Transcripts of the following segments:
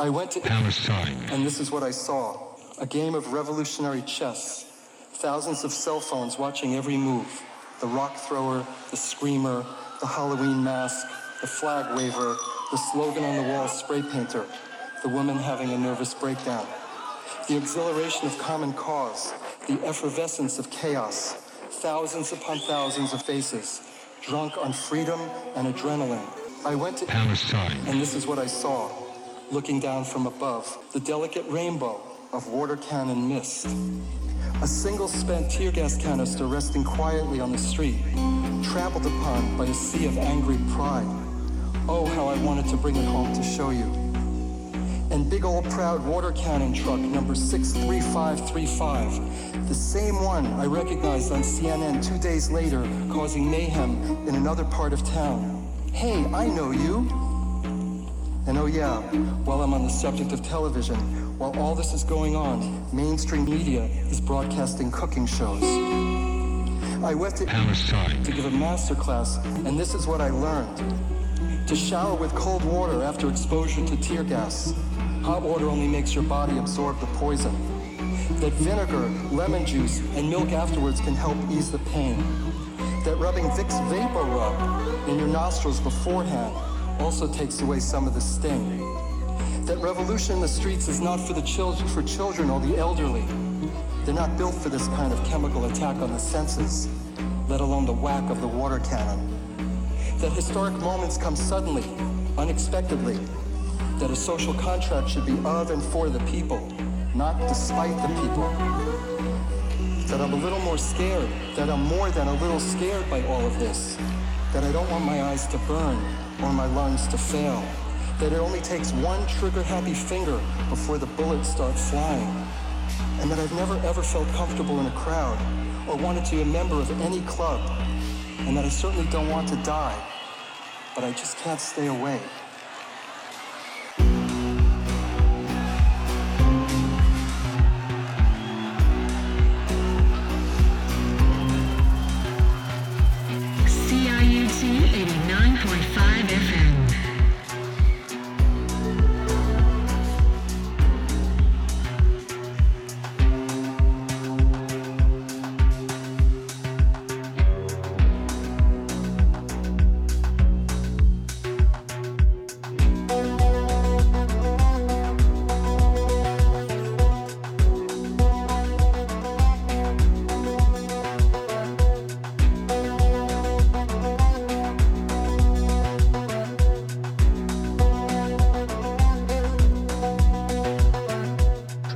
I went to Palestine. and this is what I saw a game of revolutionary chess. Thousands of cell phones watching every move the rock thrower, the screamer, the Halloween mask, the flag waver, the slogan on the wall spray painter, the woman having a nervous breakdown. The exhilaration of common cause, the effervescence of chaos, thousands upon thousands of faces, drunk on freedom and adrenaline. I went to Palestine. and this is what I saw, looking down from above the delicate rainbow of water cannon mist. A single spent tear gas canister resting quietly on the street, trampled upon by a sea of angry pride. Oh, how I wanted to bring it home to show you. And big old proud water cannon truck number 63535, the same one I recognized on CNN two days later, causing mayhem in another part of town. Hey, I know you. And oh yeah, while I'm on the subject of television, while all this is going on, mainstream media is broadcasting cooking shows. I went to Palestine. to give a master class, and this is what I learned. To shower with cold water after exposure to tear gas. Hot water only makes your body absorb the poison. That vinegar, lemon juice, and milk afterwards can help ease the pain. That rubbing Vicks VapoRub in your nostrils beforehand also takes away some of the sting. That revolution in the streets is not for the children, for children or the elderly. They're not built for this kind of chemical attack on the senses, let alone the whack of the water cannon. That historic moments come suddenly, unexpectedly. That a social contract should be of and for the people, not despite the people. That I'm a little more scared, that I'm more than a little scared by all of this. That I don't want my eyes to burn or my lungs to fail. That it only takes one trigger happy finger before the bullets start flying and that I've never ever felt comfortable in a crowd or wanted to be a member of any club, and that I certainly don't want to die, but I just can't stay away.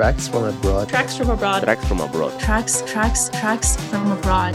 Tracks from abroad. Tracks from abroad. Tracks from abroad. Tracks, tracks, tracks from abroad.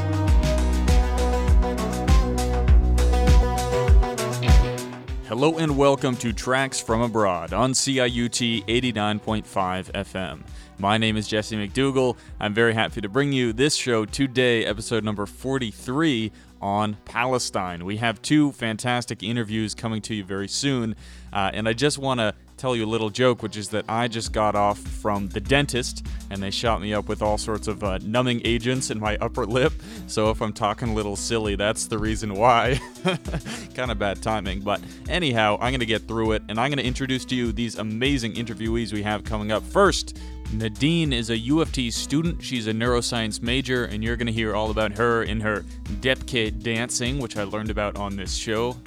Hello and welcome to Tracks from Abroad on CIUT 89.5 FM. My name is Jesse McDougall. I'm very happy to bring you this show today, episode number 43 on Palestine. We have two fantastic interviews coming to you very soon, uh, and I just want to tell you a little joke, which is that I just got off from the dentist and they shot me up with all sorts of uh, numbing agents in my upper lip. So if I'm talking a little silly, that's the reason why. kind of bad timing. But anyhow, I'm going to get through it and I'm going to introduce to you these amazing interviewees we have coming up. First, Nadine is a U of T student. She's a neuroscience major, and you're going to hear all about her in her Debke dancing, which I learned about on this show.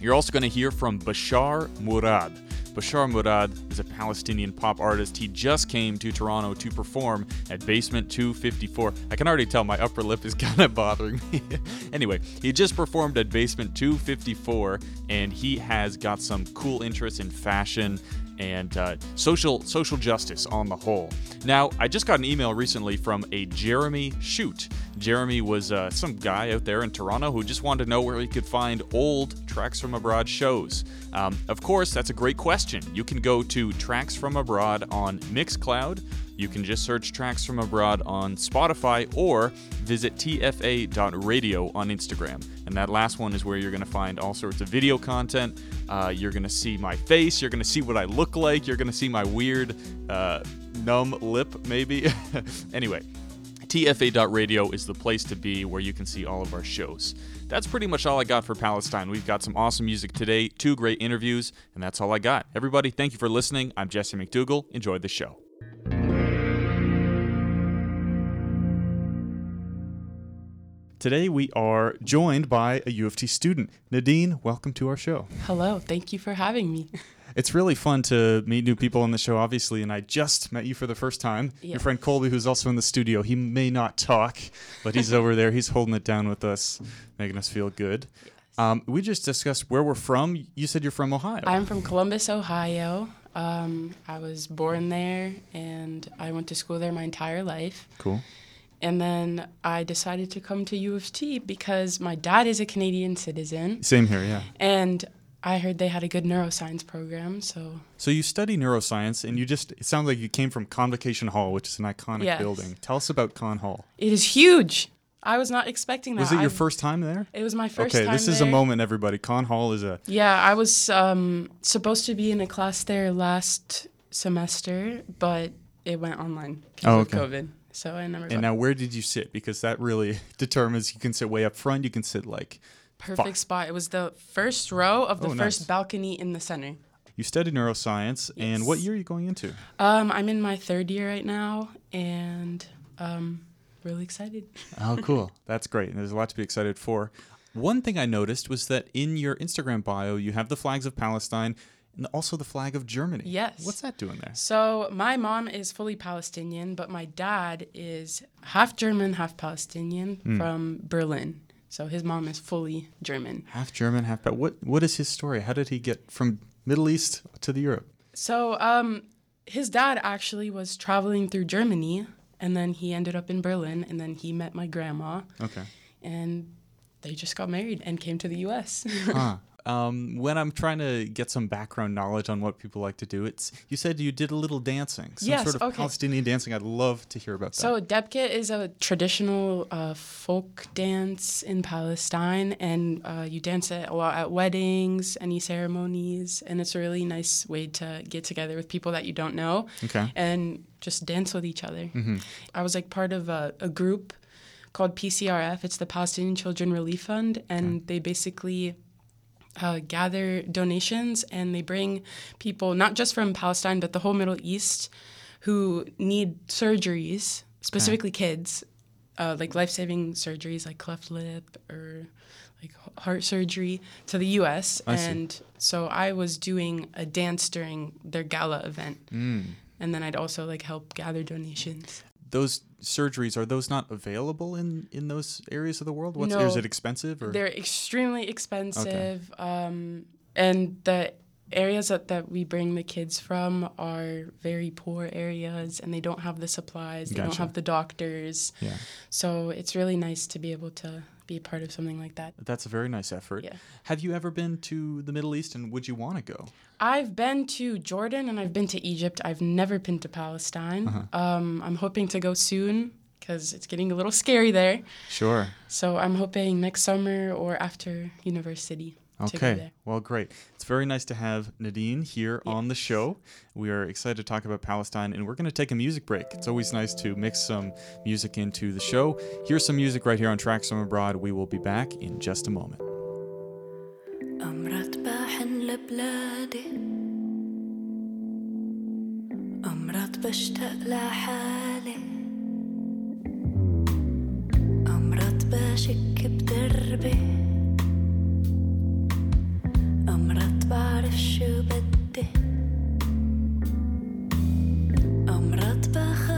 You're also going to hear from Bashar Murad. Bashar Murad is a Palestinian pop artist. He just came to Toronto to perform at Basement 254. I can already tell my upper lip is kind of bothering me. anyway, he just performed at Basement 254 and he has got some cool interests in fashion and uh, social social justice on the whole. Now, I just got an email recently from a Jeremy Shoot. Jeremy was uh, some guy out there in Toronto who just wanted to know where he could find old Tracks from Abroad shows. Um, of course, that's a great question. You can go to Tracks from Abroad on Mixcloud. You can just search Tracks from Abroad on Spotify or visit tfa.radio on Instagram. And that last one is where you're going to find all sorts of video content. Uh, you're going to see my face. You're going to see what I look like. You're going to see my weird, uh, numb lip, maybe. anyway, TFA.radio is the place to be where you can see all of our shows. That's pretty much all I got for Palestine. We've got some awesome music today, two great interviews, and that's all I got. Everybody, thank you for listening. I'm Jesse McDougall. Enjoy the show. Today we are joined by a U of T student. Nadine, welcome to our show. Hello, thank you for having me. It's really fun to meet new people on the show, obviously, and I just met you for the first time. Your friend Colby, who's also in the studio, he may not talk, but he's over there. He's holding it down with us, making us feel good. Um, we just discussed where we're from. You said you're from Ohio. I'm from Columbus, Ohio. Um, I was born there and I went to school there my entire life. cool. And then I decided to come to U of T because my dad is a Canadian citizen Same here, yeah. and I heard they had a good neuroscience program. So, So you study neuroscience, and you just, it sounds like you came from Convocation Hall, which is an iconic Yes. building. Tell us about Con Hall. it is huge. I was not expecting that. Was it your I've- first time there? It was my first okay, this is a moment, everybody. Con Hall is a Yeah, I was um, supposed to be in a class there last semester, but it went online because Oh, of okay. COVID. So I never And now, where did you sit? Because that really determines. You can sit way up front. You can sit like. perfect Fuck. spot. It was the first row of the Oh, first nice. balcony in the center. You studied neuroscience, and what year are you going into? Um, I'm in my third year right now, and um, really excited. Oh, cool. That's great. And there's a lot to be excited for. One thing I noticed was that in your Instagram bio, you have the flags of Palestine and also the flag of Germany. Yes. What's that doing there? So my mom is fully Palestinian, but my dad is half German, half Palestinian Hmm. from Berlin. So his mom is fully German. Half German, half. But what what is his story? How did he get from Middle East to the Europe? So, um, his dad actually was traveling through Germany, and then he ended up in Berlin, and then he met my grandma, Okay. and they just got married and came to the U.S. huh. Um, when I'm trying to get some background knowledge on what people like to do, it's you said you did a little dancing, some Yes, sort of okay. Palestinian dancing. I'd love to hear about that. so, Debke is a traditional uh, folk dance in Palestine, and uh, you dance it a lot at weddings, any ceremonies, and it's a really nice way to get together with people that you don't know. Okay. and just dance with each other. I was like part of a, a group called PCRF. It's the Palestinian Children Relief Fund, and they basically uh, gather donations and they bring people not just from Palestine but the whole Middle East who need surgeries, specifically kids, uh, like life-saving surgeries like cleft lip or like heart surgery to the U.S. I see. and so I was doing a dance during their gala event, Mm. and then I'd also like help gather donations. Those surgeries are those not available in in those areas of the world? What's is it expensive or They're extremely expensive, um, and the areas that, that we bring the kids from are very poor areas, and they don't have the supplies, they don't have the doctors. yeah? So it's really nice to be able to be a part of something like that. That's a very nice effort. Yeah. Have you ever been to the Middle East and would you want to go? I've been to Jordan and I've been to Egypt. I've never been to Palestine. Um, I'm hoping to go soon because it's getting a little scary there. Sure. So I'm hoping next summer or after university Okay. there. Well, great. It's very nice to have Nadine here on the show. We are excited to talk about Palestine, and we're going to take a music break. It's always nice to mix some music into the show. Here's some music right here on Tracks from Abroad. We will be back in just a moment. أمرت باحن لبلادي أمرت بشتاق لحالي أمرت بشك بدربي أمرت بعرف شو بدي أمرت بخاف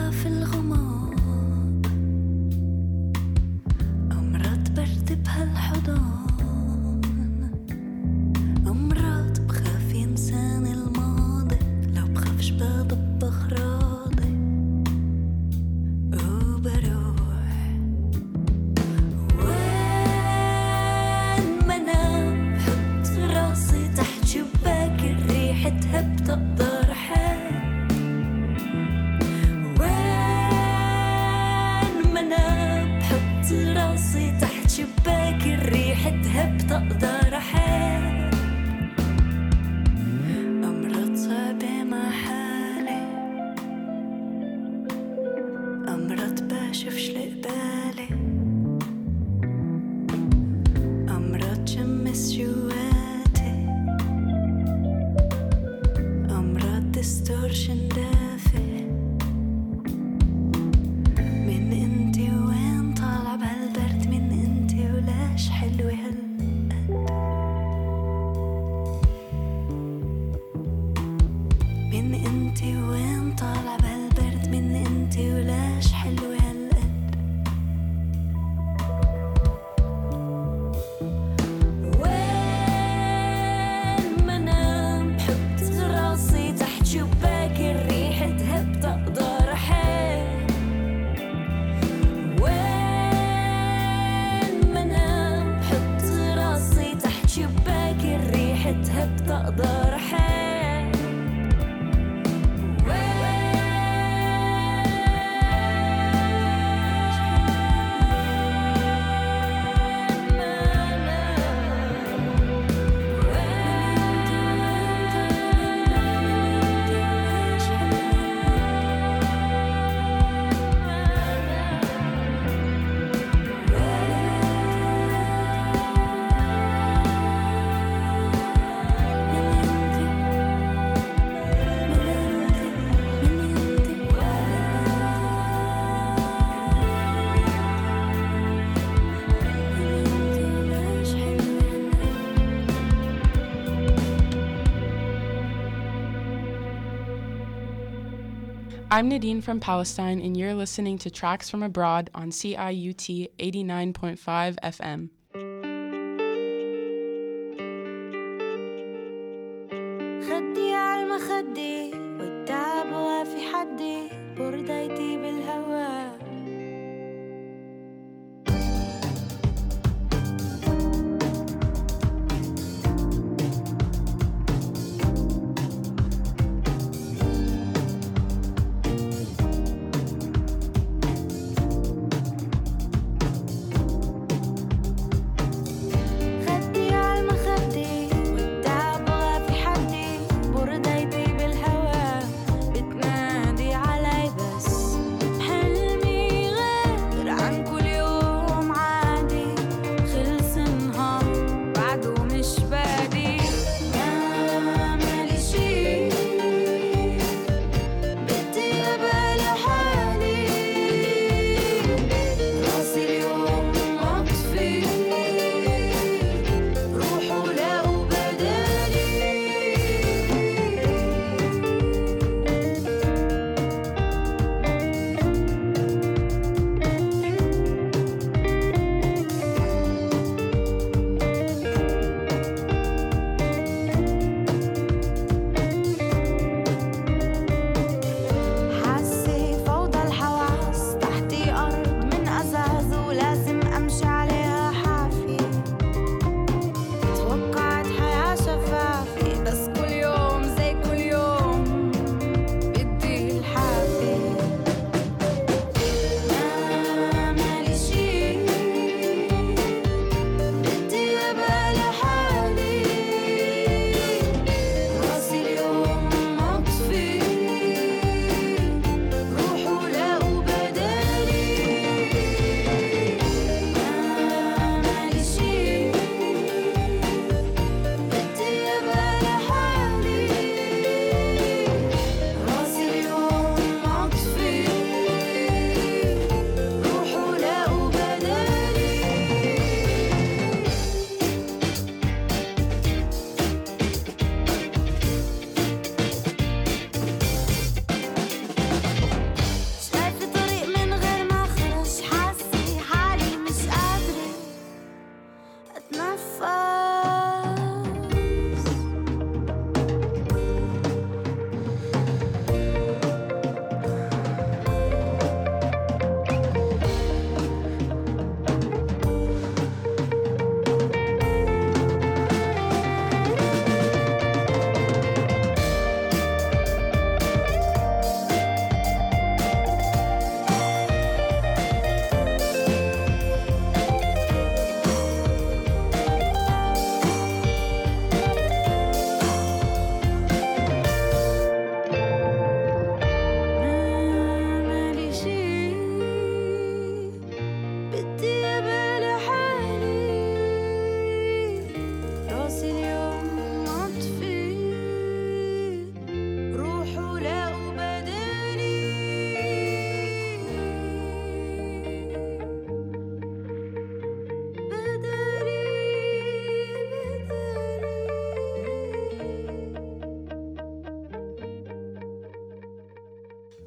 I'm Nadine from Palestine, and you're listening to Tracks from Abroad on CIUT 89.5 FM.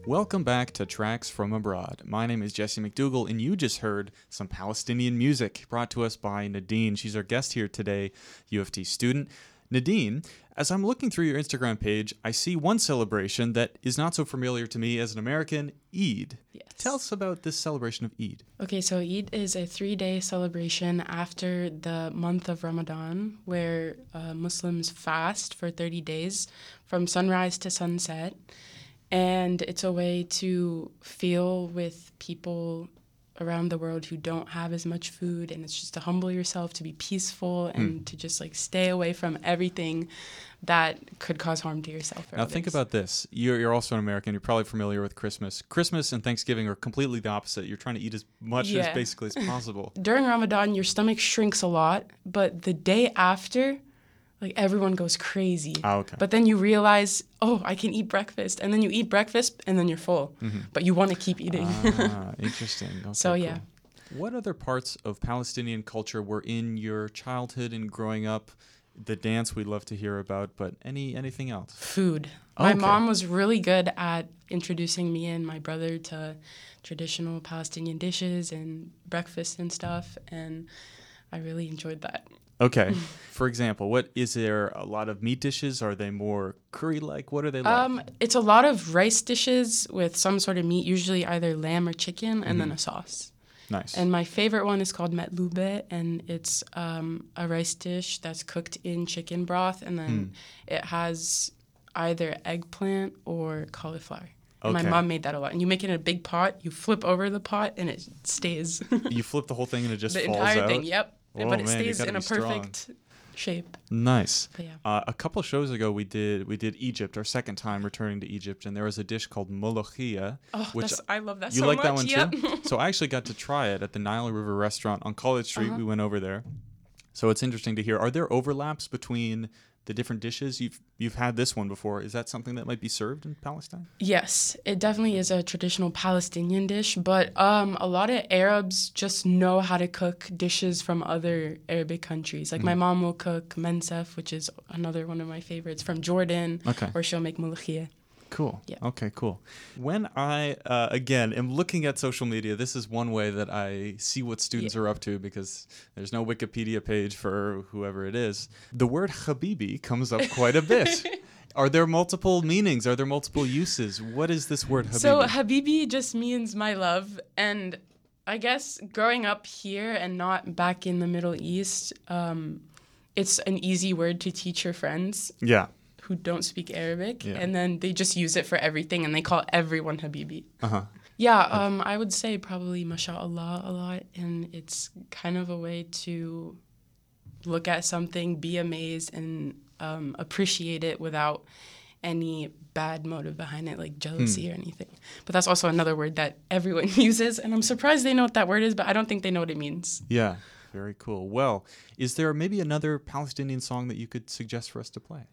Welcome back to Tracks from Abroad. My name is Jesse McDougall, and you just heard some Palestinian music brought to us by Nadine. She's our guest here today, U of T student. Nadine, as I'm looking through your Instagram page, I see one celebration that is not so familiar to me as an American Eid. Yes. Tell us about this celebration of Eid. Okay, so Eid is a three day celebration after the month of Ramadan where uh, Muslims fast for 30 days from sunrise to sunset. And it's a way to feel with people around the world who don't have as much food. And it's just to humble yourself, to be peaceful, hmm. and to just like stay away from everything that could cause harm to yourself. Or Now, think about this. You're, you're also an American. You're probably familiar with Christmas. Christmas and Thanksgiving are completely the opposite. You're trying to eat as much as basically as possible. during Ramadan, your stomach shrinks a lot, but the day after, like everyone goes crazy. Ah, okay. But then you realize, oh, I can eat breakfast, and then you eat breakfast, and then you're full, but you want to keep eating. ah, interesting. Okay, So, yeah. cool. What other parts of Palestinian culture were in your childhood and growing up? The dance we'd love to hear about, but any anything else? Food. My Okay. mom was really good at introducing me and my brother to traditional Palestinian dishes and breakfast and stuff, and I really enjoyed that. Okay. For example, what is there a lot of meat dishes? Are they more curry like? What are they like? Um, it's a lot of rice dishes with some sort of meat, usually either lamb or chicken, and then a sauce. nice. And my favorite one is called metlube, and it's um, a rice dish that's cooked in chicken broth, and then Hmm. it has either eggplant or cauliflower. And My mom made that a lot. And you make it in a big pot, you flip over the pot, and it stays. you flip the whole thing and it just the falls entire out. thing, yep. Whoa, but it man, stays in a be strong. perfect shape. Nice. Yeah. Uh, a couple shows ago, we did we did Egypt, our second time returning to Egypt, and there was a dish called molokhia. Oh, which I love that you so like much. that one yep. too? so I actually got to try it at the Nile River restaurant on College Street. Uh-huh. We went over there. So it's interesting to hear. Are there overlaps between the different dishes? You've you've had this one before. Is that something that might be served in Palestine? Yes, it definitely is a traditional Palestinian dish, but um, a lot of Arabs just know how to cook dishes from other Arabic countries. Like my Mm. mom will cook mansaf, which is another one of my favorites from Jordan, Okay. or she'll make mulukhia. Cool. Yeah. Okay, cool. When I, uh, again, am looking at social media, this is one way that I see what students are up to because there's no Wikipedia page for whoever it is. The word Habibi comes up quite a bit. Are there multiple meanings? Are there multiple uses? What is this word Habibi? So Habibi just means my love, and I guess growing up here and not back in the Middle East, um, it's an easy word to teach your friends yeah. Who don't speak Arabic, Yeah. and then they just use it for everything, and they call everyone Habibi. Uh huh. Yeah, um, I would say probably mashallah a lot, and it's kind of a way to look at something, be amazed, and um, appreciate it without any bad motive behind it, like jealousy or anything. But that's also another word that everyone uses, and I'm surprised they know what that word is, but I don't think they know what it means. Yeah. Very cool. Well, is there maybe another Palestinian song that you could suggest for us to play?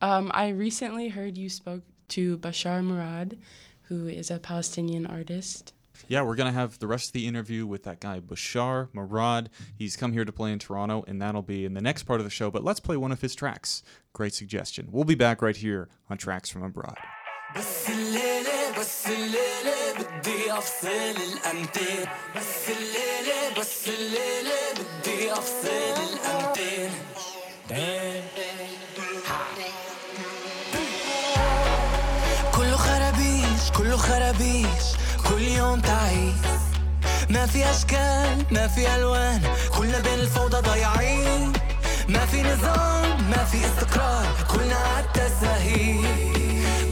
Um, I recently heard you spoke to Bashar Murad, who is a Palestinian artist. Yeah, we're going to have the rest of the interview with that guy, Bashar Murad. He's come here to play in Toronto, and that'll be in the next part of the show. But let's play one of his tracks. Great suggestion. We'll be back right here on Tracks from Abroad. بس الليلة بس الليلة بدي أفصل الأمتين بس الليلة بس الليلة بدي أفصل الأمتين خرابيش كله خرابيش كل يوم تعيس ما في أشكال ما في ألوان كلنا بين الفوضى ضايعين. ما في نظام ما في استقرار كلنا عالتساهيل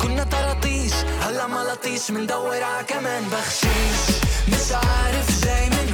كنا طراطيش هلا ملطيش مندور ع كمان بخشيش. مش عارف جاي من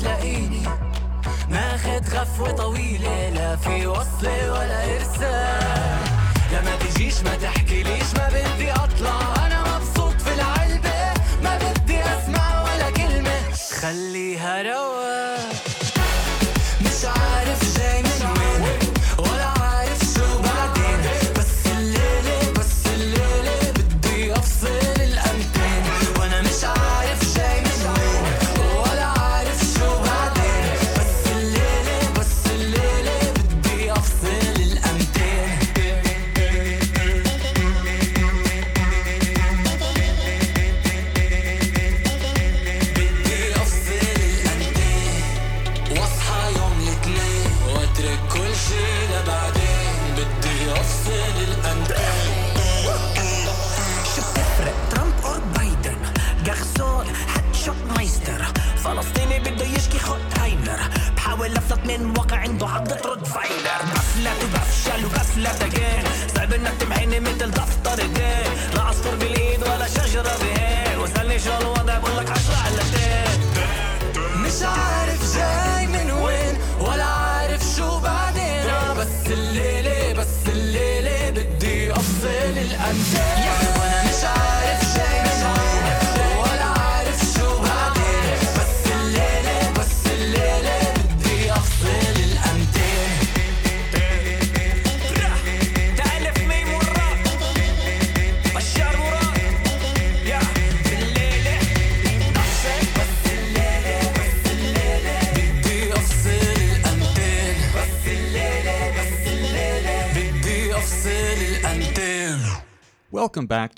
تلاقيني. ماخد غفوة طويلة لا في وصلة ولا إرسال. لا ما تجيش ما تحكي ليش ما بدي أطلع. أنا مبسوط في العلبة ما بدي أسمع ولا كلمة. خليها رواق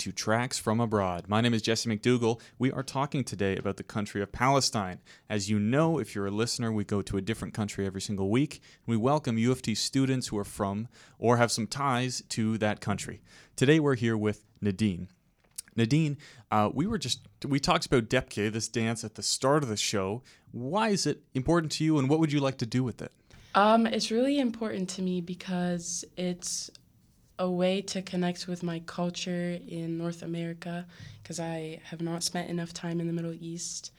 to Tracks from Abroad. My name is Jesse McDougall. We are talking today about the country of Palestine. As you know, if you're a listener, we go to a different country every single week. We welcome U of T students who are from or have some ties to that country. Today we're here with Nadine. Nadine, uh, we were just we talked about Debke, this dance at the start of the show. Why is it important to you, and what would you like to do with it? Um, it's really important to me because it's a way to connect with my culture in North America because I have not spent enough time in the Middle East.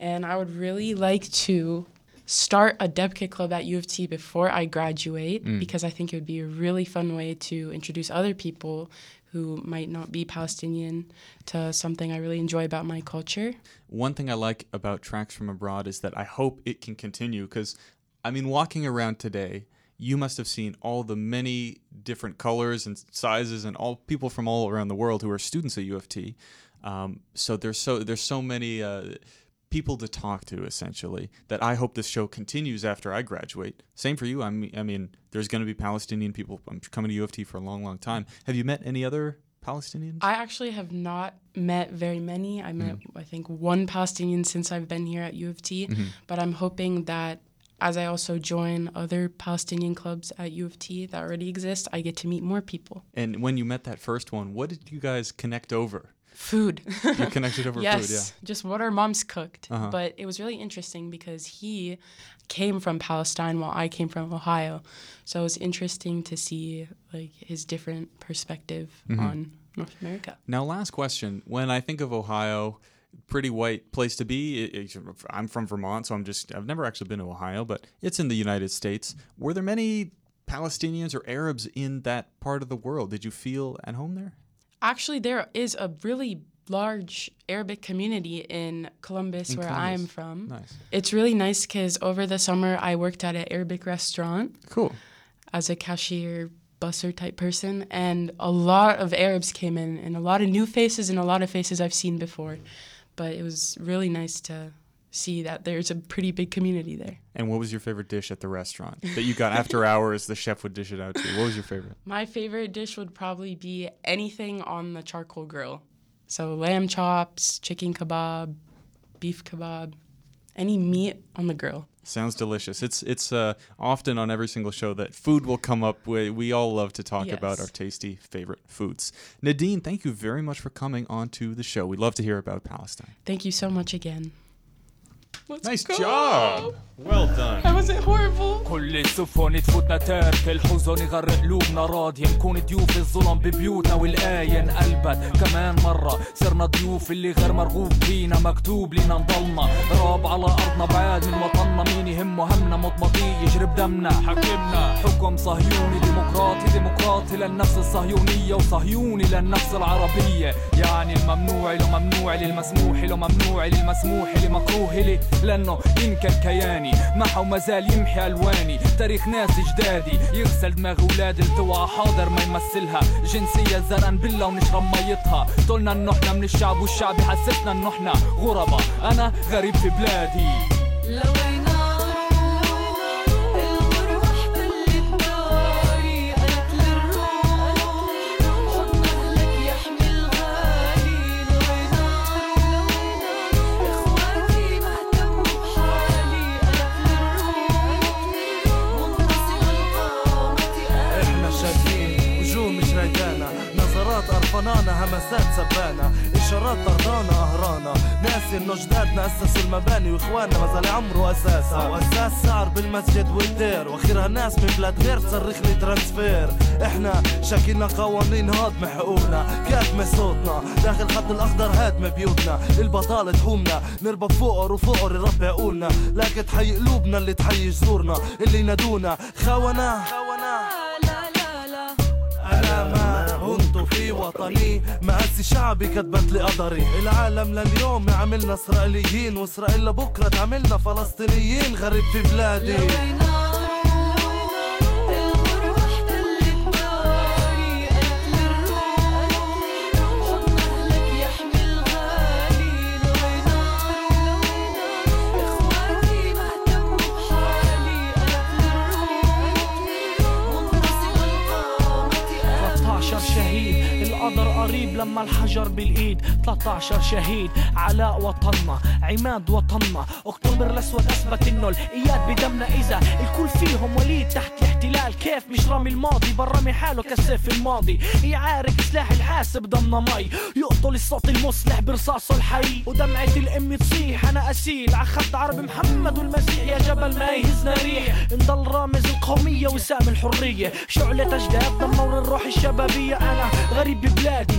And I would really like to start a Debke club at U of T before I graduate mm. because I think it would be a really fun way to introduce other people who might not be Palestinian to something I really enjoy about my culture. One thing I like about Tracks from Abroad is that I hope it can continue because, I mean, walking around today, you must have seen all the many different colors and sizes and all people from all around the world who are students at U of T. Um, so there's so there's so many uh, people to talk to essentially that I hope this show continues after I graduate. Same for you. I mean, I mean, there's going to be Palestinian people. I'm coming to U of T for a long, long time. Have you met any other Palestinians? I actually have not met very many. I met, I think, one Palestinian since I've been here at U of T. But I'm hoping that as I also join other Palestinian clubs at U of T that already exist, I get to meet more people. and when you met that first one, what did you guys connect over? Food. You connected over yes, food, yeah. just what our moms cooked. Uh-huh. But it was really interesting because he came from Palestine while I came from Ohio. So it was interesting to see like his different perspective Mm-hmm. on North America. Now, last question. When I think of Ohio, pretty white place to be. It- it- I'm from Vermont, so I'm just I've never actually been to Ohio, but it's in the United States. Were there many Palestinians or Arabs in that part of the world? Did you feel at home there? Actually, there is a really large Arabic community in Columbus, where I'm from. Nice. It's really nice because over the summer I worked at an Arabic restaurant Cool. as a cashier, busser type person, and a lot of Arabs came in, and a lot of new faces, and a lot of faces I've seen before. But it was really nice to see that there's a pretty big community there. And what was your favorite dish at the restaurant that you got after hours? The chef would dish it out to you. What was your favorite? My favorite dish would probably be anything on the charcoal grill. So lamb chops, chicken kebab, beef kebab, any meat on the grill. Sounds delicious. It's it's uh, often on every single show that food will come up. We, we all love to talk about our tasty favorite foods. Nadine, thank you very much for coming on to the show. We'd love to hear about Palestine. Thank you so much again. Let's Nice go. job. Well done. That wasn't horrible. كل السفن تفوتنا ترك الحزن يغرق قلوبنا راضية. نكون ضيوف الظلم ببيوتنا والآية. انقلبت كمان مرة صرنا ضيوف اللي غير مرغوب فينا. مكتوب لينا نضلنا. راب على أرضنا بعاد من وطننا. مين يهمه همنا؟ مطمطي يجرب دمنا. حكمنا. حكم صهيوني ديمقراطي ديمقراطي للنفس الصهيونية. وصهيوني للنفس العربية. يعني الممنوع له ممنوع للمسموح له ممنوع للمسموح لمكروه لي. لأنه ينكر كياني محى وما زال يمحي ألواني. تاريخ ناس جدادي. يغسل دماغ أولاد التوعى حاضر ما يمثلها. جنسية زرقان بلا ونشرب ميتها. طولنا انه إحنا من الشعب والشعب يحسسنا إنه إحنا غربة أنا غريب في بلادي. لوينا همسات سبانة إشارات طردانة أهرانا. ناسي إنه جدادنا أسسوا المباني وإخواننا ما زال عمره أساسها وأساس سعر بالمسجد والدير. وأخيرها ناس من بلاد غير تصرخ لي ترانسفير. إحنا شاكلنا قوانين هضم حقوقنا كاتمة صوتنا. داخل خط الأخضر هادمة بيوتنا. البطالة تحومنا نربى بفقر وفقر يربي عقولنا لكن تحيي قلوبنا اللي تحيي جذورنا. اللي ينادونا. خونة وطني. مقاسي شعبي كتبت لي قدري العالم لليوم عملنا إسرائيليين وإسرائيل لبكرة تعملنا فلسطينيين غريب في بلادي. لما الحجر بالإيد 13 شهيد علاء وطننا عماد وطننا أكتوبر الأسود أثبت إنه الإياد بدمنا إذا الكل فيهم وليد تحت الاحتلال. كيف مش رامي الماضي؟ برمي حاله كالسيف الماضي. يعارك سلاح الحاسب ضمنا مي. يقتل الصوت المصلح برصاصه الحي. ودمعة الأم تصيح أنا أسيل. عخد عرب محمد والمسيح يا جبل ما يهزنا ريح نضل رامز القومية وسام الحرية. شعلة أجداد دمر الروح الشبابية. أنا غريب ببلادي.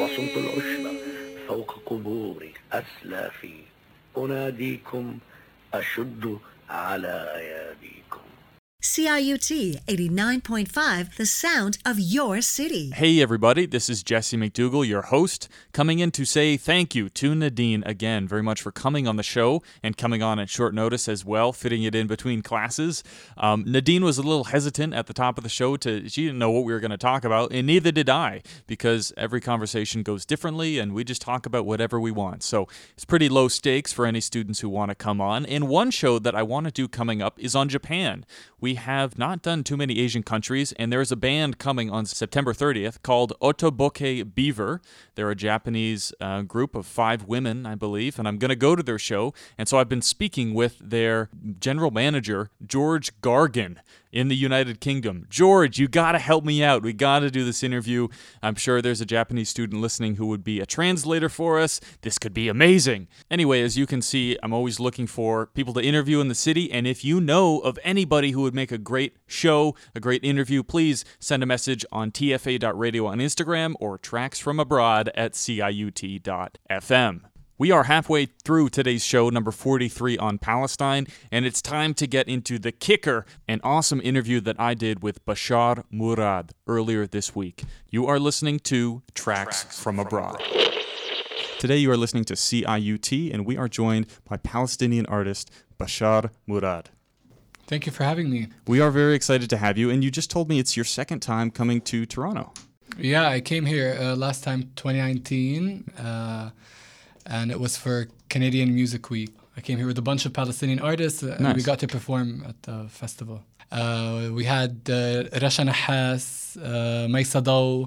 وصمت العشب فوق قبور أسلافي. أناديكم أشد على أياديكم CIUT 89.5, the sound of your city. Hey, everybody, this is Jesse McDougall, your host, coming in to say thank you to Nadine again very much for coming on the show and coming on at short notice as well, fitting it in between classes. Um, Nadine was a little hesitant at the top of the show to, she didn't know what we were going to talk about, and neither did I, because every conversation goes differently and we just talk about whatever we want. So it's pretty low stakes for any students who want to come on. And one show that I want to do coming up is on Japan. We have not done too many Asian countries, and there is a band coming on September 30th called Otoboke Beaver. They're a Japanese uh, group of five women, I believe, and I'm going to go to their show. And so I've been speaking with their general manager, George Gargan, in the United Kingdom. George, you got to help me out. We got to do this interview. I'm sure there's a Japanese student listening who would be a translator for us. This could be amazing. Anyway, as you can see, I'm always looking for people to interview in the city. And if you know of anybody who would make a great show, a great interview, please send a message on tfa.radio on Instagram or tracks from abroad at ciut.fm. We are halfway through today's show, number 43 on Palestine, and it's time to get into the kicker, an awesome interview that I did with Bashar Murad earlier this week. You are listening to Tracks, from, Abroad. Today, you are listening to CIUT, and we are joined by Palestinian artist Bashar Murad. Thank you for having me. We are very excited to have you, and you just told me it's your second time coming to Toronto. Yeah, I came here uh, last time 2019, uh, and it was for Canadian Music Week. I came here with a bunch of Palestinian artists, uh, and we got to perform at the festival. Uh, we had uh, Rasha Nahas, uh, Maisa Daw.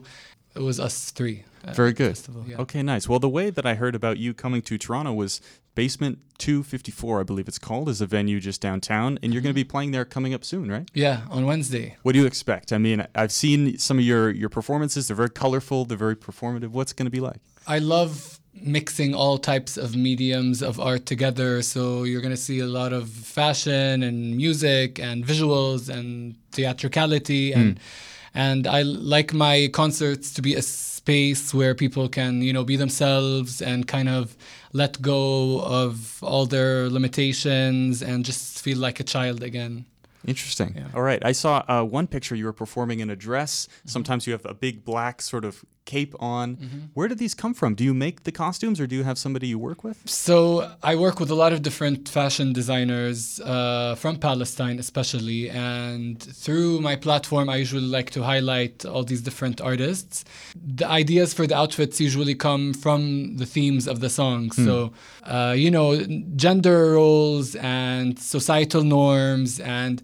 It was us three. Very good. Festival. Yeah. Okay, nice. Well, the way that I heard about you coming to Toronto was Basement 254, I believe it's called, is a venue just downtown, and you're going to be playing there coming up soon, right? Yeah, on Wednesday. What do you expect? I mean, I've seen some of your your performances. They're very colorful. They're very performative. What's it going to be like? I love mixing all types of mediums of art together. So you're going to see a lot of fashion and music and visuals and theatricality and and I like my concerts to be a space where people can, you know, be themselves and kind of let go of all their limitations and just feel like a child again. Interesting. Yeah. All right. I saw uh, one picture you were performing in a dress. Sometimes you have a big black sort of cape on. Mm-hmm. Where did these come from? Do you make the costumes or do you have somebody you work with? So I work with a lot of different fashion designers uh, from Palestine, especially, and through my platform, I usually like to highlight all these different artists. The ideas for the outfits usually come from the themes of the songs. Hmm. So, uh, you know, gender roles and societal norms and.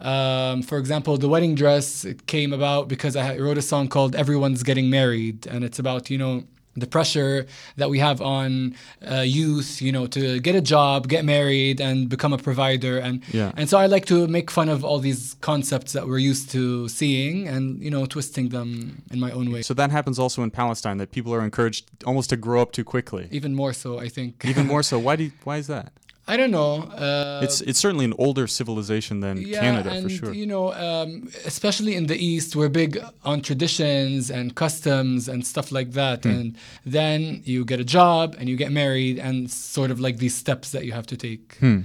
Um, for example, the wedding dress it came about because I wrote a song called "Everyone's Getting Married," and it's about you know the pressure that we have on uh, youth, you know, to get a job, get married, and become a provider. And Yeah. and so I like to make fun of all these concepts that we're used to seeing, and you know, twisting them in my own way. So that happens also in Palestine that people are encouraged almost to grow up too quickly. Even more so, I think. Even more so. Why do you, why is that? I don't know. Uh, it's it's certainly an older civilization than yeah, Canada and for sure. you know, um, especially in the East, we're big on traditions and customs and stuff like that. Hmm. And then you get a job and you get married, and sort of like these steps that you have to take. Hmm.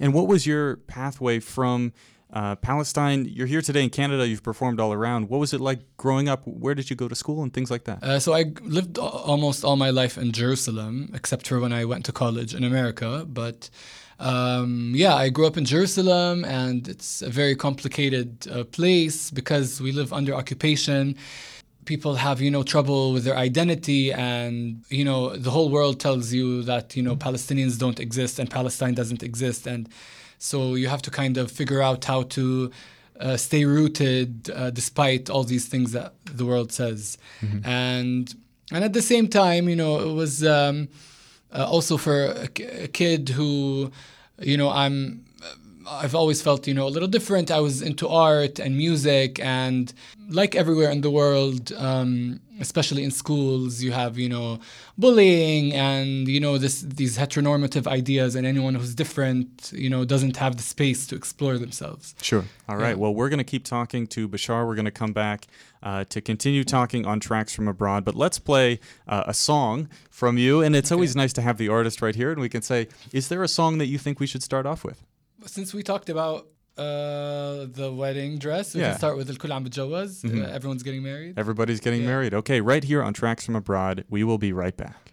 And what was your pathway from uh, Palestine? You're here today in Canada. You've performed all around. What was it like growing up? Where did you go to school and things like that? Uh, so I lived almost all my life in Jerusalem, except for when I went to college in America. But um, yeah, I grew up in Jerusalem, and it's a very complicated uh, place because we live under occupation. People have, you know, trouble with their identity, and you know, the whole world tells you that you know Palestinians don't exist and Palestine doesn't exist, and so you have to kind of figure out how to uh, stay rooted uh, despite all these things that the world says. And and at the same time, you know, it was um, uh, also for a, a kid who, you know, I'm. I've always felt, you know, a little different. I was into art and music, and like everywhere in the world, um, especially in schools, you have, you know, bullying and you know this these heteronormative ideas, and anyone who's different, you know, doesn't have the space to explore themselves. Sure. All right. Yeah. Well, we're going to keep talking to Bashar. We're going to come back uh, to continue talking on tracks from abroad. But let's play uh, a song from you. And it's always nice to have the artist right here. And we can say, is there a song that you think we should start off with? Since we talked about uh, the wedding dress, we Yeah. can start with الكل عم بتجوز. Mhm. Uh, everyone's getting married. Everybody's getting Yeah. married. Okay, right here on Tracks from Abroad. We will be right back.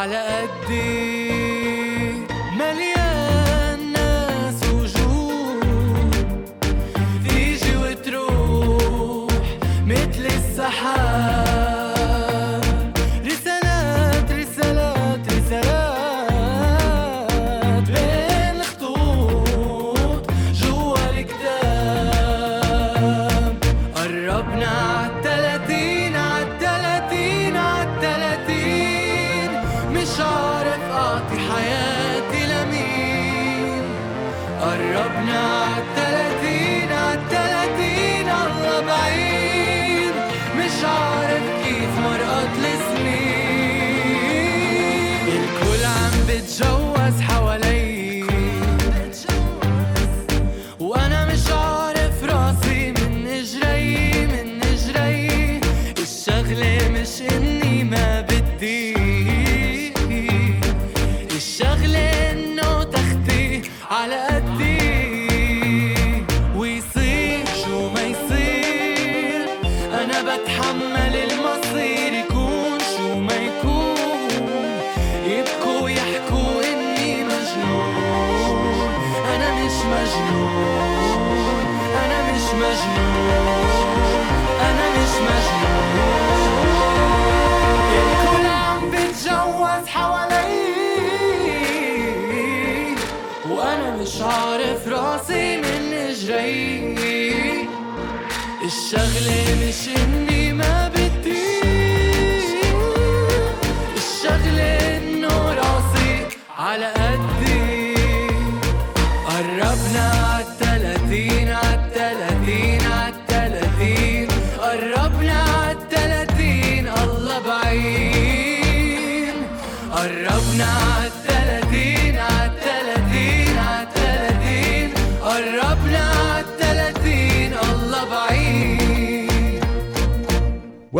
على قدي. مجنون أنا مش مجنون أنا مش مجنون. الكل عم بتجوز حوالي وأنا مش عارف راسي من رجلي الشغلة مش إني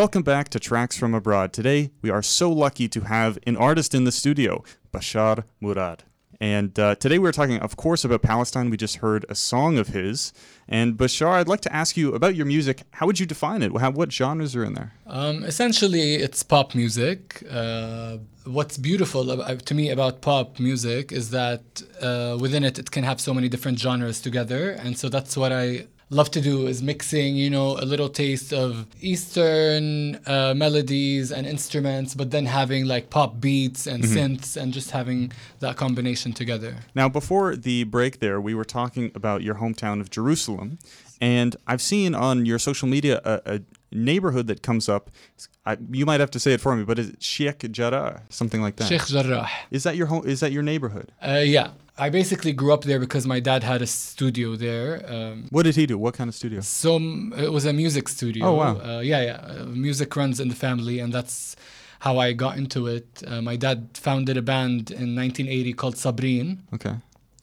Welcome back to Tracks from Abroad. Today, we are so lucky to have an artist in the studio, Bashar Murad. And uh, today we're talking, of course, about Palestine. We just heard a song of his. And Bashar, I'd like to ask you about your music. How would you define it? How, what genres are in there? Um, essentially, it's pop music. Uh, what's beautiful ab- to me about pop music is that uh, within it, it can have so many different genres together, and so that's what I love to do is mixing, you know, a little taste of Eastern uh, melodies and instruments, but then having like pop beats and Mhm. synths, and just having that combination together. Now, before the break there, we were talking about your hometown of Jerusalem. And I've seen on your social media a, a neighborhood that comes up. I, you might have to say it for me, but is it Sheikh Jarrah? Something like that. Sheikh Jarrah. Is that your home? Is that your neighborhood? Uh, yeah, I basically grew up there because my dad had a studio there. Um, What did he do? What kind of studio? So it was a music studio. Oh, wow. Uh, yeah, yeah. Uh, music runs in the family, and that's how I got into it. Uh, my dad founded a band in 1980 called Sabreen. Okay.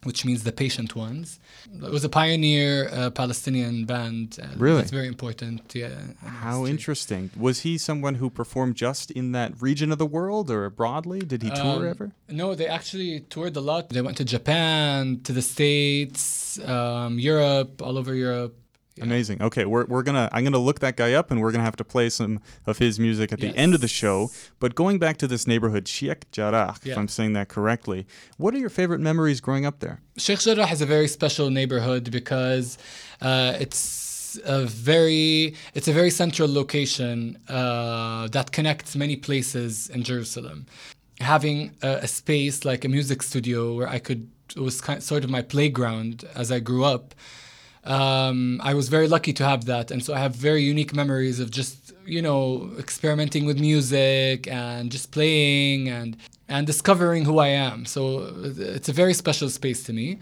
Which means the patient ones. It was a pioneer uh, Palestinian band. Uh, Really? It's very important. Yeah. How interesting. Was he someone who performed just in that region of the world or broadly? Did he tour Um, ever? No, they actually toured a lot. They went to Japan, to the States, um, Europe, all over Europe. Amazing. Okay, we're, we're gonna I'm gonna look that guy up and we're gonna have to play some of his music at the end of the show. But going back to this neighborhood, Sheikh Jarrah, if I'm saying that correctly, what are your favorite memories growing up there? Sheikh Jarrah is a very special neighborhood because uh, it's a very it's a very central location uh, that connects many places in Jerusalem. Having a, a space like a music studio where I could it was kind sort of my playground as I grew up. Um, I was very lucky to have that, and so I have very unique memories of just you know experimenting with music and just playing and and discovering who I am. So uh, it's a very special space to me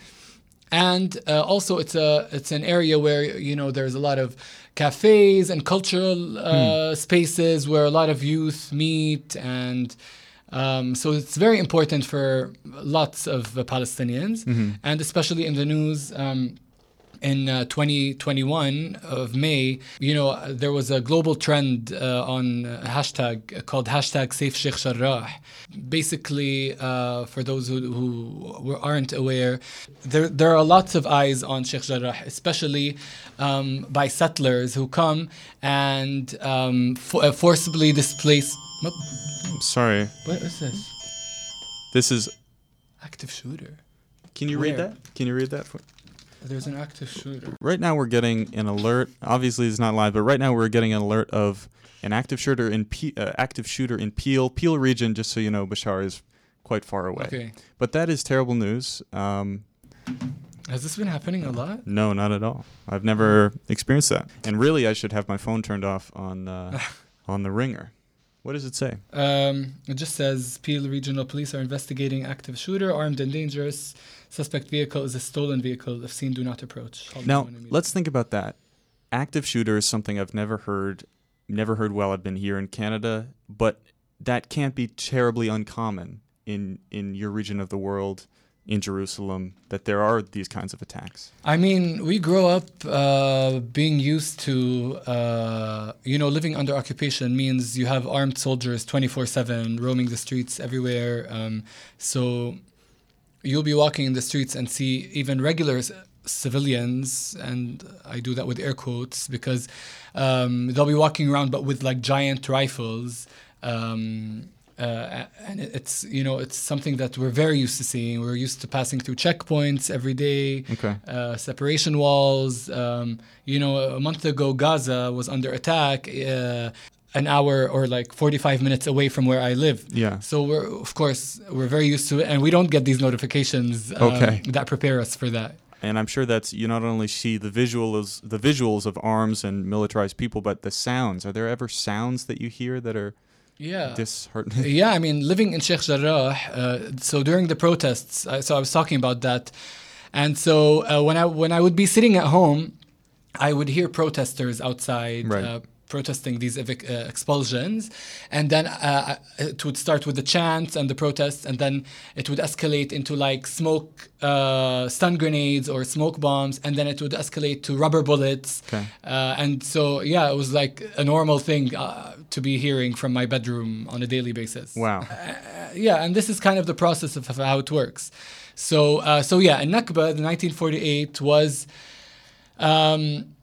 and uh, also it's a it's an area where you know there's a lot of cafes and cultural uh, spaces where a lot of youth meet and um, so it's very important for lots of uh, Palestinians Mhm. and especially in the news um, in uh, 2021 of May, you know, there was a global trend uh, on uh, hashtag called hashtag Save Sheikh Jarrah. Basically, uh, for those who, who aren't aware, there, there are lots of eyes on Sheikh Jarrah, especially um, by settlers who come and um, uh, forcibly displace. I'm sorry. What is this? This is Active shooter. Can you read that? Can you read that for There's an active shooter. Right now we're getting an alert. Obviously it's not live, but right now we're getting an alert of an active shooter in P- uh, active shooter in Peel, Peel region. Just so you know, Bashar is quite far away. Okay. But that is terrible news. Um, Has this been happening a lot? no, not at all. I've never experienced that. And really, I should have my phone turned off on uh, on the ringer. What does it say? Um, it just says Peel Regional Police are investigating active shooter, armed and dangerous. Suspect vehicle is a stolen vehicle. If seen, do not approach. Call Now let's think about that. Active shooter is something I've never heard, never heard while I've been here in Canada, but that can't be terribly uncommon in in your region of the world, in Jerusalem, that there are these kinds of attacks. I mean, we grow up uh, being used to, uh, you know, living under occupation means you have armed soldiers 24 7 roaming the streets everywhere. Um, so you'll be walking in the streets and see even regular civilians, and I do that with air quotes because um, they'll be walking around but with like giant rifles. Um, uh, and it's you know it's something that we're very used to seeing. We're used to passing through checkpoints every day, Okay. uh, separation walls. Um, you know, a month ago, Gaza was under attack. Uh, an hour or like 45 minutes away from where I live. Yeah. So we're of course we're very used to it, and we don't get these notifications um, Okay. that prepare us for that. And I'm sure that's you not only see the visuals the visuals of arms and militarized people, but the sounds. Are there ever sounds that you hear that are Yeah. disheartening? yeah, I mean, living in Sheikh Jarrah, uh, so during the protests, uh, so I was talking about that, and so uh, when I when I would be sitting at home, I would hear protesters outside. Right. Uh, protesting these evic- uh, expulsions and then uh, it would start with the chants and the protests and then it would escalate into like smoke uh, stun grenades or smoke bombs and then it would escalate to rubber bullets Okay. uh, and so yeah it was like a normal thing uh, to be hearing from my bedroom on a daily basis Wow. yeah, and this is kind of the process of, of how it works. So, uh, so yeah, in Nakba, the 1948 was um,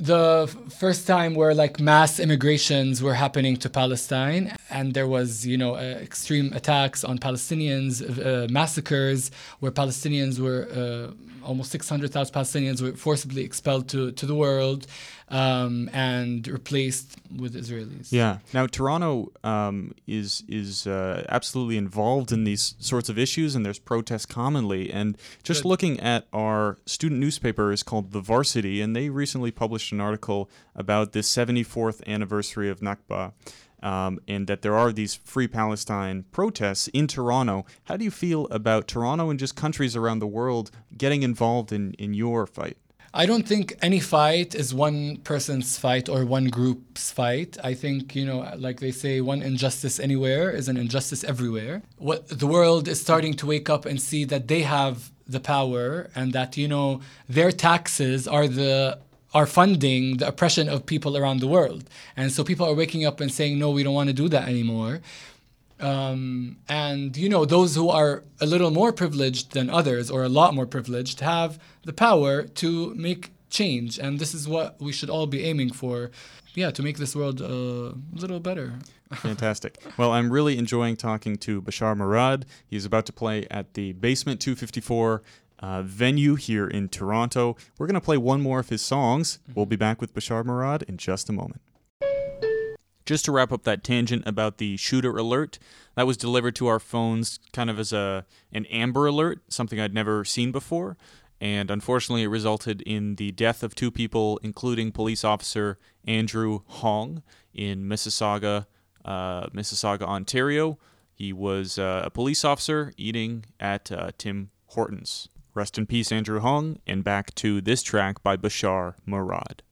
the first time where like mass immigrations were happening to Palestine, and there was you know uh, extreme attacks on Palestinians, uh, massacres where Palestinians were. Uh, Almost 600,000 Palestinians were forcibly expelled to, to the world um, and replaced with Israelis. Yeah. Now Toronto um, is is uh, absolutely involved in these sorts of issues, and there's protests commonly. And just Good. looking at our student newspaper is called The Varsity, and they recently published an article about the 74th anniversary of Nakba. Um, and that there are these free Palestine protests in Toronto. How do you feel about Toronto and just countries around the world getting involved in, in your fight? I don't think any fight is one person's fight or one group's fight. I think, you know, like they say, one injustice anywhere is an injustice everywhere. What the world is starting to wake up and see that they have the power and that, you know, their taxes are the are funding the oppression of people around the world. And so people are waking up and saying, no, we don't want to do that anymore. Um, and you know those who are a little more privileged than others or a lot more privileged have the power to make change and this is what we should all be aiming for yeah to make this world a little better Fantastic. Well, I'm really enjoying talking to Bashar Murad. He's about to play at the Basement 254 uh, venue here in Toronto. We're going to play one more of his songs. We'll be back with Bashar Murad in just a moment. Just to wrap up that tangent about the shooter alert, that was delivered to our phones kind of as a an amber alert, something I'd never seen before. And unfortunately, it resulted in the death of two people, including police officer Andrew Hong in Mississauga, uh, Mississauga, Ontario. He was uh, a police officer eating at uh, Tim Hortons. Rest in peace, Andrew Hong, and back to this track by Bashar Murad.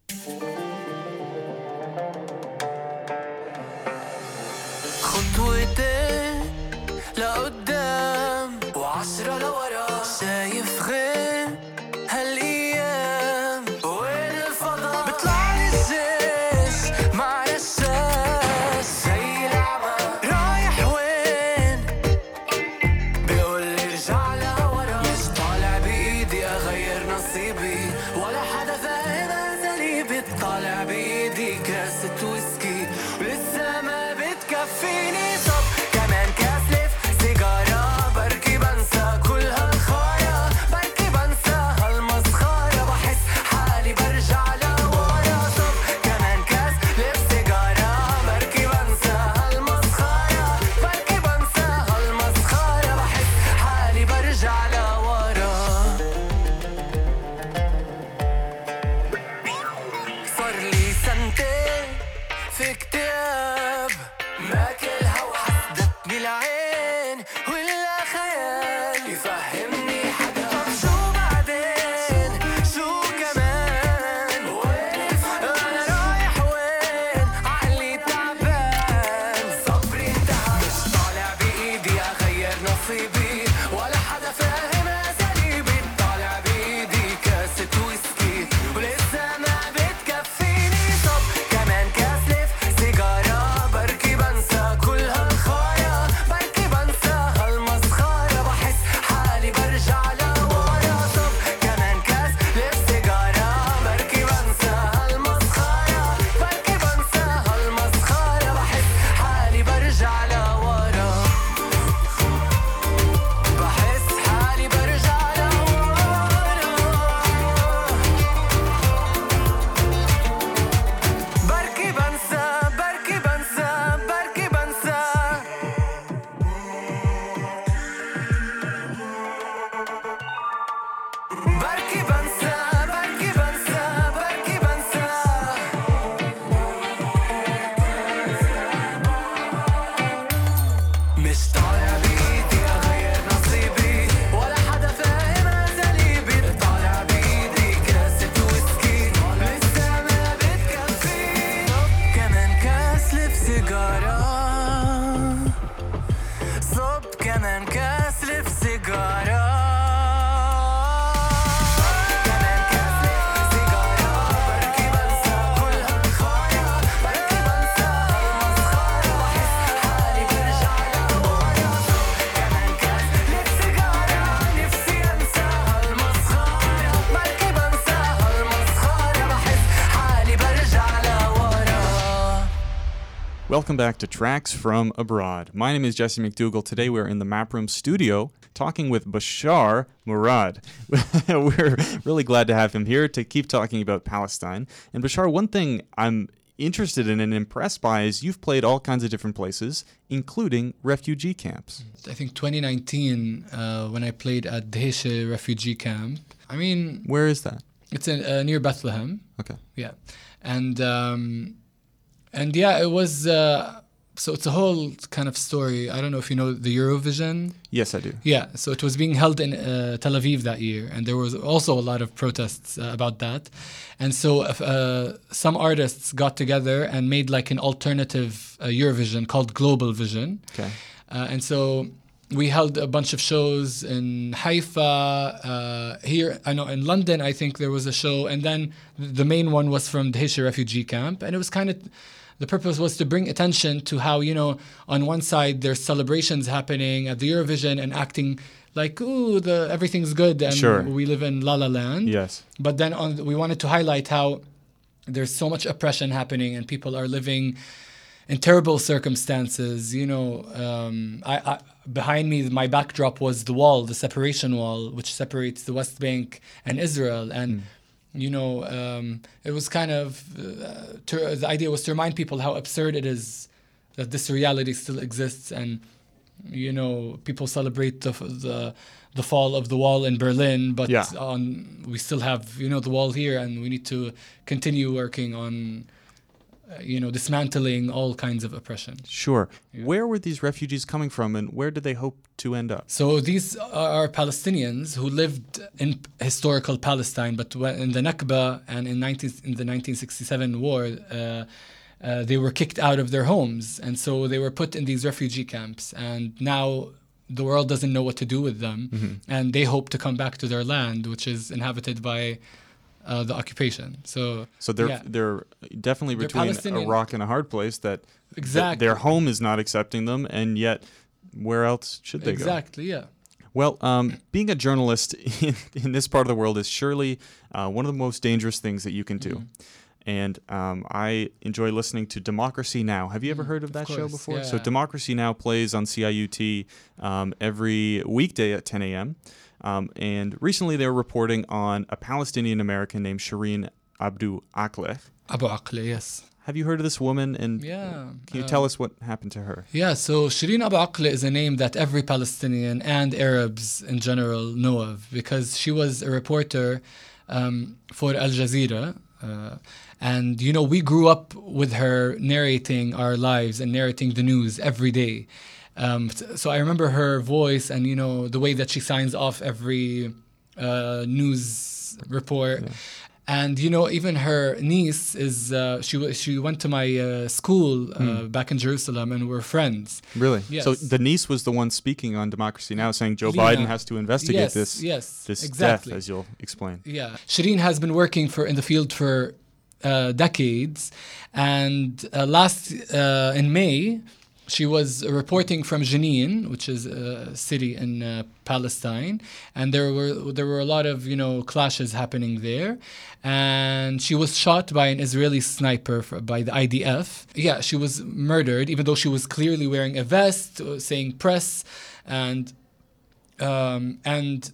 Welcome back to Tracks from Abroad. My name is Jesse McDougall. Today we're in the Map Room studio talking with Bashar Murad. we're really glad to have him here to keep talking about Palestine. And Bashar, one thing I'm interested in and impressed by is you've played all kinds of different places, including refugee camps. I think 2019 uh, when I played at Dheisheh refugee camp. I mean, Where is that? it's in, uh, near Bethlehem. Okay. Yeah, and um, and yeah, it was. Uh, so it's a whole kind of story. I don't know if you know the Eurovision. Yes, I do. Yeah, so it was being held in uh, Tel Aviv that year, and there was also a lot of protests uh, about that. And so uh, some artists got together and made like an alternative uh, Eurovision called Global Vision. Okay. Uh, and so we held a bunch of shows in Haifa, uh, here, I know in London, I think there was a show, and then the main one was from the Dheisheh refugee camp, and it was kind of the purpose was to bring attention to how you know on one side there's celebrations happening at the Eurovision and acting like ooh the everything's good and Sure. we live in La La Land. Yes. But then on we wanted to highlight how there's so much oppression happening and people are living in terrible circumstances. You know, um, I, I behind me my backdrop was the wall, the separation wall, which separates the West Bank and Israel, and. You know, um, it was kind of uh, to, the idea was to remind people how absurd it is that this reality still exists, and you know, people celebrate the the the fall of the wall in Berlin, but Yeah. on we still have you know the wall here, and we need to continue working on you know dismantling all kinds of oppression. Sure. Where were these refugees coming from and where did they hope to end up? So these are Palestinians who lived in historical Palestine, but in the Nakba and in 19, in the 1967 war, uh, uh, they were kicked out of their homes, and so they were put in these refugee camps. And now the world doesn't know what to do with them, Mhm. and they hope to come back to their land, which is inhabited by uh, the occupation. So So they're yeah. they're definitely They're between a rock and a hard place that th- Exactly. their home is not accepting them and yet where else should they go? exactly, yeah. Well, um, being a journalist in, in this part of the world is surely uh, one of the most dangerous things that you can do. Mm-hmm. And um, I enjoy listening to Democracy Now. Have you ever heard of that show Mm, course, before? So. Democracy Now plays on CIUT um, every weekday at 10 a.m. Um, and recently they were reporting on a Palestinian American named Shireen Abu Akleh. Abu Akleh, yes. Have you heard of this woman? And Yeah, can you uh, tell us what happened to her? Yeah, so Shireen Abu Akleh is a name that every Palestinian and Arabs in general know of because she was a reporter um, for Al Jazeera. Uh, and, you know, we grew up with her narrating our lives and narrating the news every day. Um, so I remember her voice and, you know, the way that she signs off every uh, news report. And you know, even her niece is uh, she she went to my uh, school uh, Hmm. back in Jerusalem, and we're friends. Really? Yes. So the niece was the one speaking on Democracy Now, saying Joe Lena. Biden has to investigate Yes, this yes, this exactly. death, as you'll explain. Yeah, Shireen has been working for in the field for uh, decades, and uh, last uh, in May, she was reporting from Jenin, which is a city in uh, Palestine, and there were there were a lot of you know clashes happening there, and she was shot by an Israeli sniper f- by the IDF. Yeah, she was murdered, even though she was clearly wearing a vest, uh, saying press, and um, and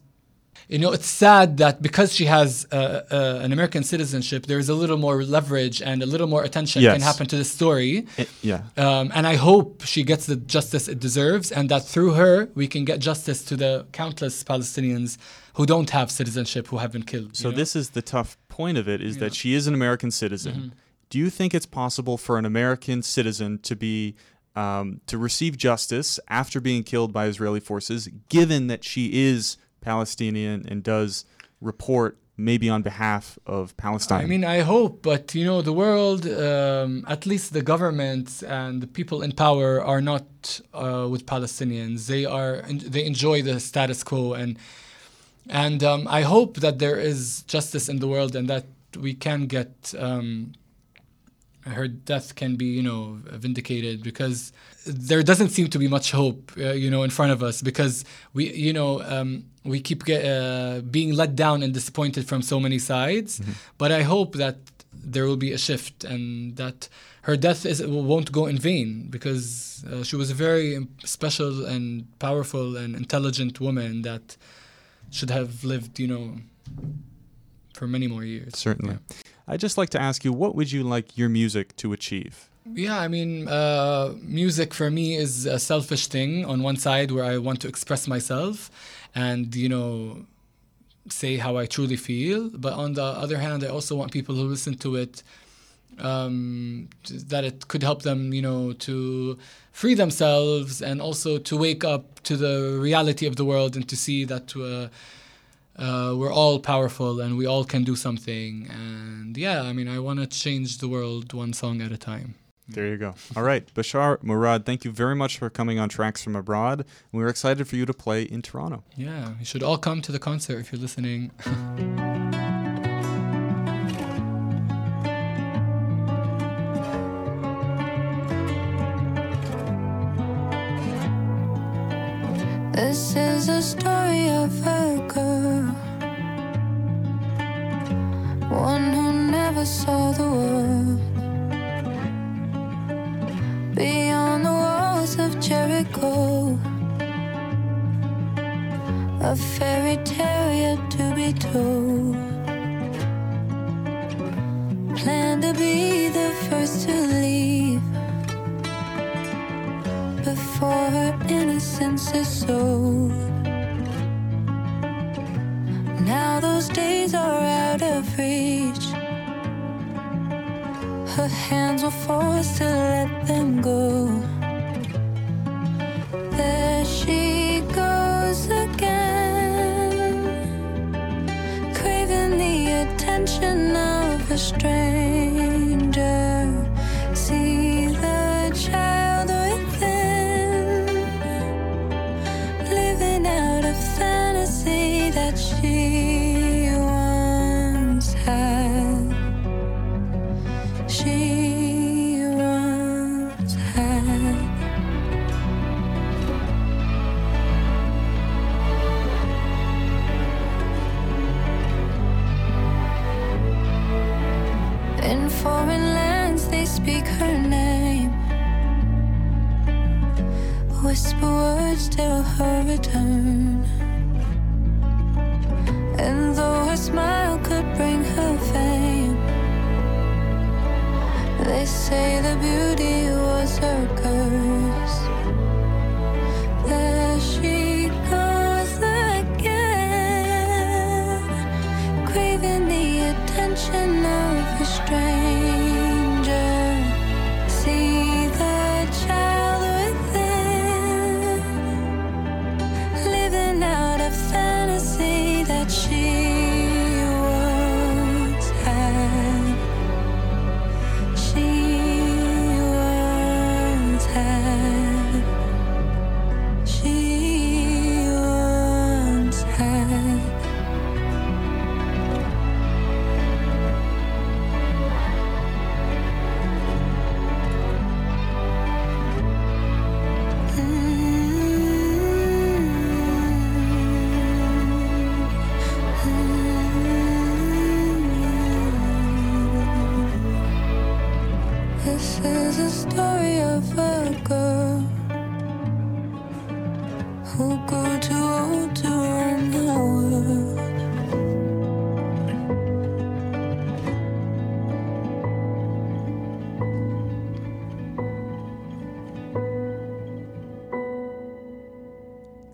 you know it's sad that because she has uh, uh, an American citizenship, there is a little more leverage and a little more attention can happen to the story. Eh, yeah. Um, and I hope she gets the justice it deserves, and that through her we can get justice to the countless Palestinians who don't have citizenship who have been killed. So you know? this is the tough point of it is that she is an American citizen. Mhm. Do you think it's possible for an American citizen to be um, to receive justice after being killed by Israeli forces, given that she is Palestinian and does report maybe on behalf of Palestine. I mean, I hope, but you know, the world, um, at least the governments and the people in power, are not uh, with Palestinians. They are they enjoy the status quo, and and um, I hope that there is justice in the world and that we can get. Um, her death can be, you know, vindicated because there doesn't seem to be much hope, uh, you know, in front of us because we, you know, um, we keep get, uh, being let down and disappointed from so many sides. Mm-hmm. But I hope that there will be a shift and that her death is won't go in vain because uh, she was a very special and powerful and intelligent woman that should have lived, you know, for many more years. Certainly. I'd just like to ask you, what would you like your music to achieve? Yeah, I mean, uh, music for me is a selfish thing on one side where I want to express myself and, you know, say how I truly feel. But on the other hand, I also want people who listen to it um, that it could help them, you know, to free themselves and also to wake up to the reality of the world and to see that. Uh, uh, we're all powerful and we all can do something. And yeah, I mean, I want to change the world one song at a time. There you go. All right, Bashar Murad, thank you very much for coming on Tracks from Abroad. We're excited for you to play in Toronto. Yeah, you should all come to the concert if you're listening. speak her name. Whisper words till her return. And though her smile could bring her fame, they say the beauty was her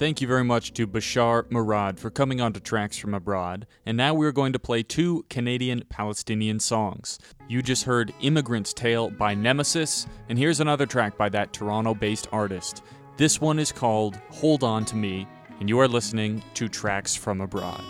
Thank you very much to Bashar Murad for coming on to Tracks from Abroad. And now we're going to play two Canadian Palestinian songs. You just heard Immigrant's Tale by Nemesis, and here's another track by that Toronto based artist. This one is called Hold On to Me, and you are listening to Tracks from Abroad.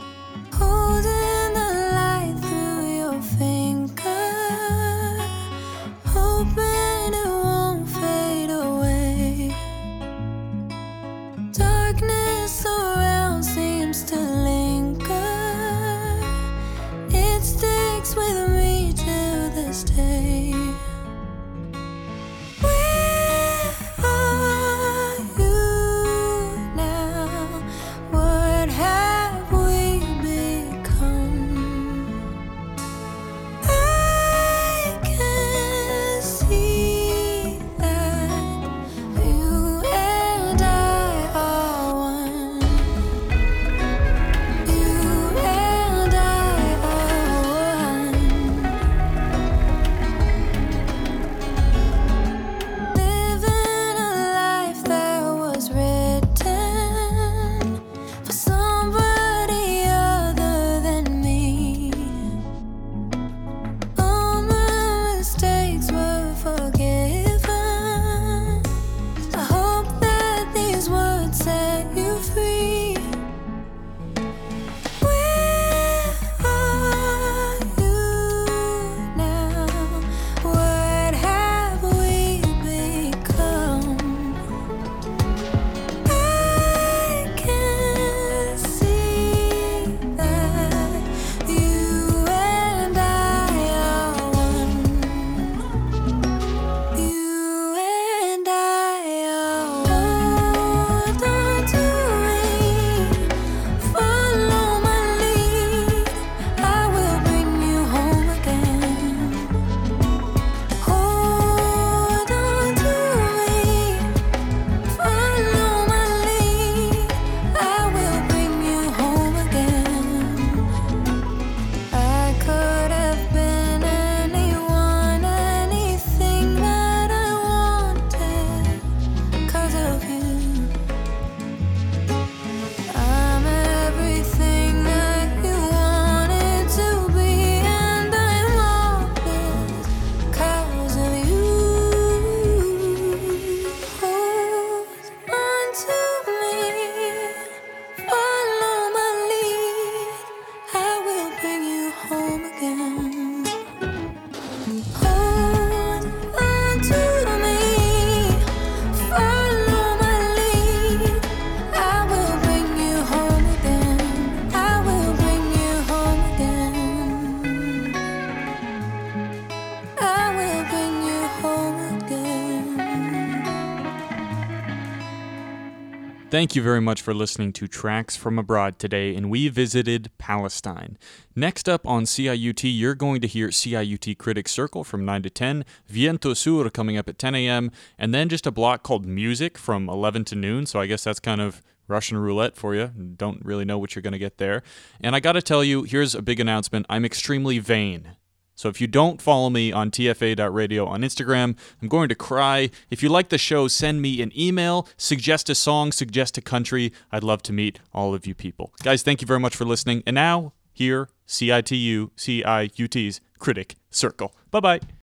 Thank you very much for listening to Tracks from Abroad today, and we visited Palestine. Next up on CIUT, you're going to hear CIUT Critic Circle from 9 to 10, Viento Sur coming up at 10 a.m., and then just a block called Music from 11 to noon, so I guess that's kind of Russian roulette for you. Don't really know what you're going to get there. And I got to tell you, here's a big announcement I'm extremely vain. So if you don't follow me on tfa.radio on Instagram, I'm going to cry. If you like the show, send me an email, suggest a song, suggest a country. I'd love to meet all of you people. Guys, thank you very much for listening. And now, here, CITU, CIUT's Critic Circle. Bye bye.